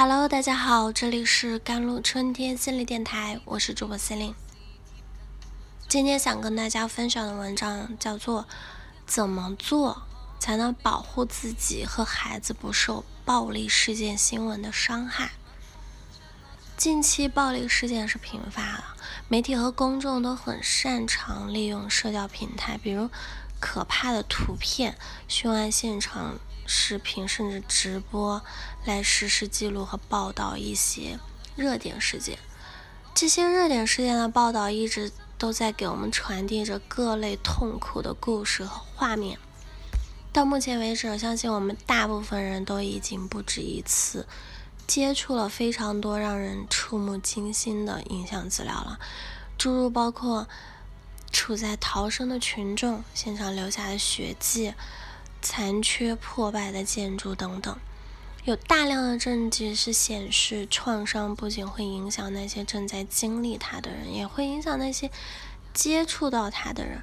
Hello，大家好，这里是甘露春天心理电台，我是主播司令。今天想跟大家分享的文章叫做《怎么做才能保护自己和孩子不受暴力事件新闻的伤害》。近期暴力事件是频发的，媒体和公众都很擅长利用社交平台，比如可怕的图片、凶案现场。视频甚至直播来实时记录和报道一些热点事件。这些热点事件的报道一直都在给我们传递着各类痛苦的故事和画面。到目前为止，相信我们大部分人都已经不止一次接触了非常多让人触目惊心的影像资料了，诸如包括处在逃生的群众、现场留下的血迹。残缺破败的建筑等等，有大量的证据是显示，创伤不仅会影响那些正在经历它的人，也会影响那些接触到它的人。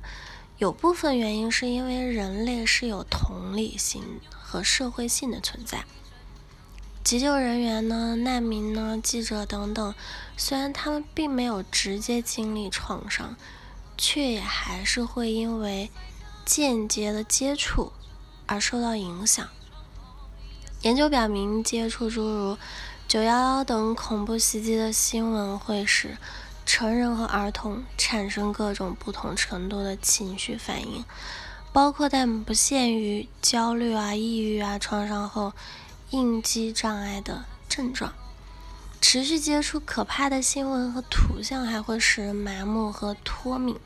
有部分原因是因为人类是有同理心和社会性的存在。急救人员呢、难民呢、记者等等，虽然他们并没有直接经历创伤，却也还是会因为间接的接触。而受到影响。研究表明，接触诸如“九幺幺”等恐怖袭击的新闻，会使成人和儿童产生各种不同程度的情绪反应，包括但不限于焦虑啊、抑郁啊、创伤后应激障碍的症状。持续接触可怕的新闻和图像，还会使人麻木和脱敏。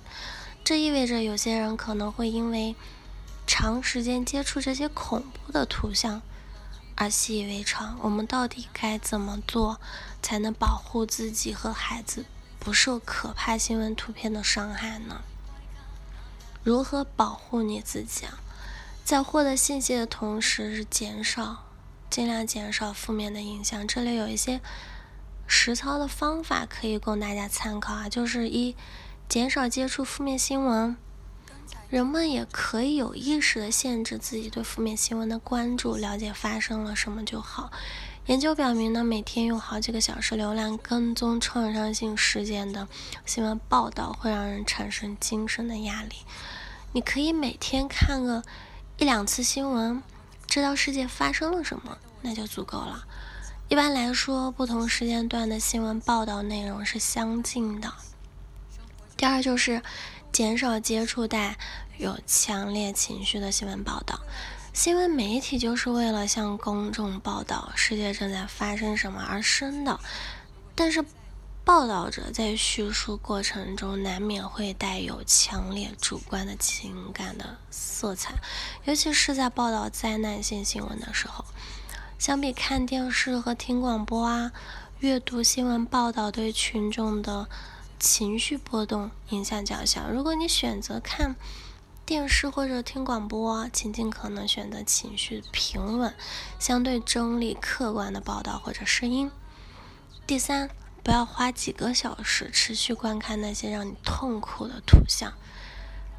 这意味着，有些人可能会因为。长时间接触这些恐怖的图像而习以为常，我们到底该怎么做才能保护自己和孩子不受可怕新闻图片的伤害呢？如何保护你自己啊？在获得信息的同时，是减少尽量减少负面的影响。这里有一些实操的方法可以供大家参考啊，就是一减少接触负面新闻。人们也可以有意识地限制自己对负面新闻的关注，了解发生了什么就好。研究表明呢，每天用好几个小时浏览跟踪创伤性事件的新闻报道，会让人产生精神的压力。你可以每天看个一两次新闻，知道世界发生了什么，那就足够了。一般来说，不同时间段的新闻报道内容是相近的。第二就是。减少接触带有强烈情绪的新闻报道。新闻媒体就是为了向公众报道世界正在发生什么而生的，但是报道者在叙述过程中难免会带有强烈主观的情感的色彩，尤其是在报道灾难性新闻的时候。相比看电视和听广播啊，阅读新闻报道对群众的。情绪波动影响较小。如果你选择看电视或者听广播，请尽可能选择情绪平稳、相对中立、客观的报道或者声音。第三，不要花几个小时持续观看那些让你痛苦的图像。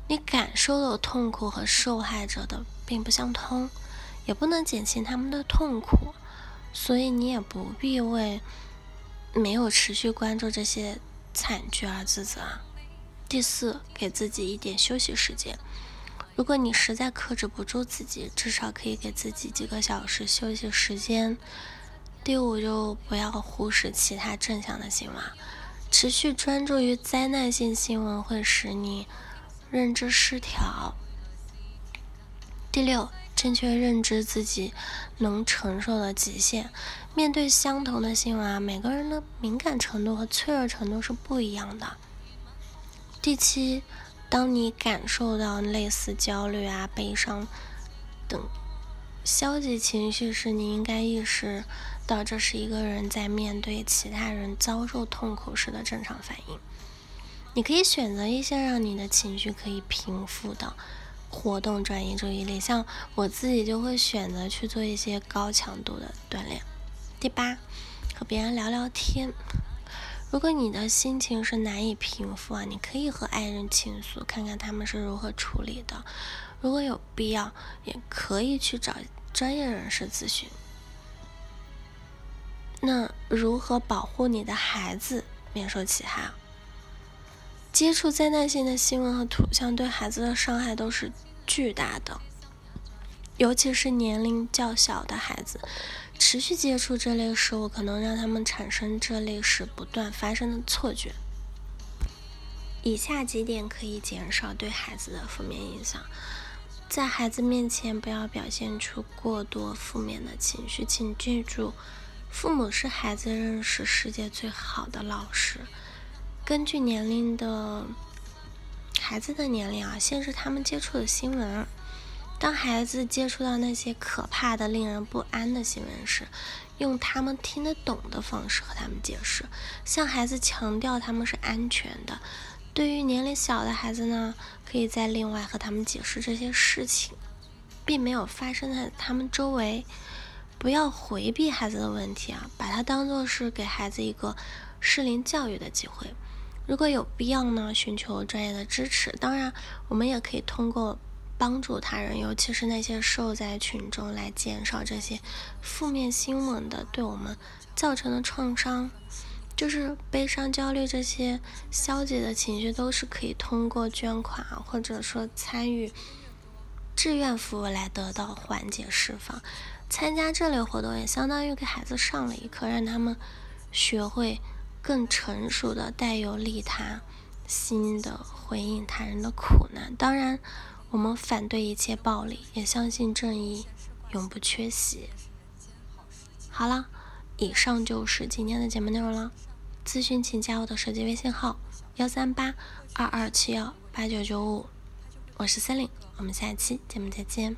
你感受的痛苦和受害者的并不相通，也不能减轻他们的痛苦，所以你也不必为没有持续关注这些。惨剧而自责。第四，给自己一点休息时间。如果你实在克制不住自己，至少可以给自己几个小时休息时间。第五，就不要忽视其他正向的新闻。持续专注于灾难性新闻会使你认知失调。第六。正确认知自己能承受的极限。面对相同的新闻啊，每个人的敏感程度和脆弱程度是不一样的。第七，当你感受到类似焦虑啊、悲伤等消极情绪时，你应该意识到这是一个人在面对其他人遭受痛苦时的正常反应。你可以选择一些让你的情绪可以平复的。活动转移注意力，像我自己就会选择去做一些高强度的锻炼。第八，和别人聊聊天。如果你的心情是难以平复啊，你可以和爱人倾诉，看看他们是如何处理的。如果有必要，也可以去找专业人士咨询。那如何保护你的孩子免受其害？接触灾难性的新闻和图像对孩子的伤害都是巨大的，尤其是年龄较小的孩子，持续接触这类事物可能让他们产生这类事不断发生的错觉。以下几点可以减少对孩子的负面影响：在孩子面前不要表现出过多负面的情绪，请记住。父母是孩子认识世界最好的老师。根据年龄的孩子的年龄啊，限制他们接触的新闻。当孩子接触到那些可怕的、令人不安的新闻时，用他们听得懂的方式和他们解释，向孩子强调他们是安全的。对于年龄小的孩子呢，可以再另外和他们解释这些事情，并没有发生在他们周围。不要回避孩子的问题啊，把它当做是给孩子一个适龄教育的机会。如果有必要呢，寻求专业的支持。当然，我们也可以通过帮助他人，尤其是那些受灾群众，来减少这些负面新闻的对我们造成的创伤。就是悲伤、焦虑这些消极的情绪，都是可以通过捐款或者说参与志愿服务来得到缓解、释放。参加这类活动也相当于给孩子上了一课，让他们学会更成熟的、带有利他心的回应他人的苦难。当然，我们反对一切暴力，也相信正义永不缺席。好了，以上就是今天的节目内容了。咨询请加我的手机微信号：幺三八二二七幺八九九五，我是森林，我们下期节目再见。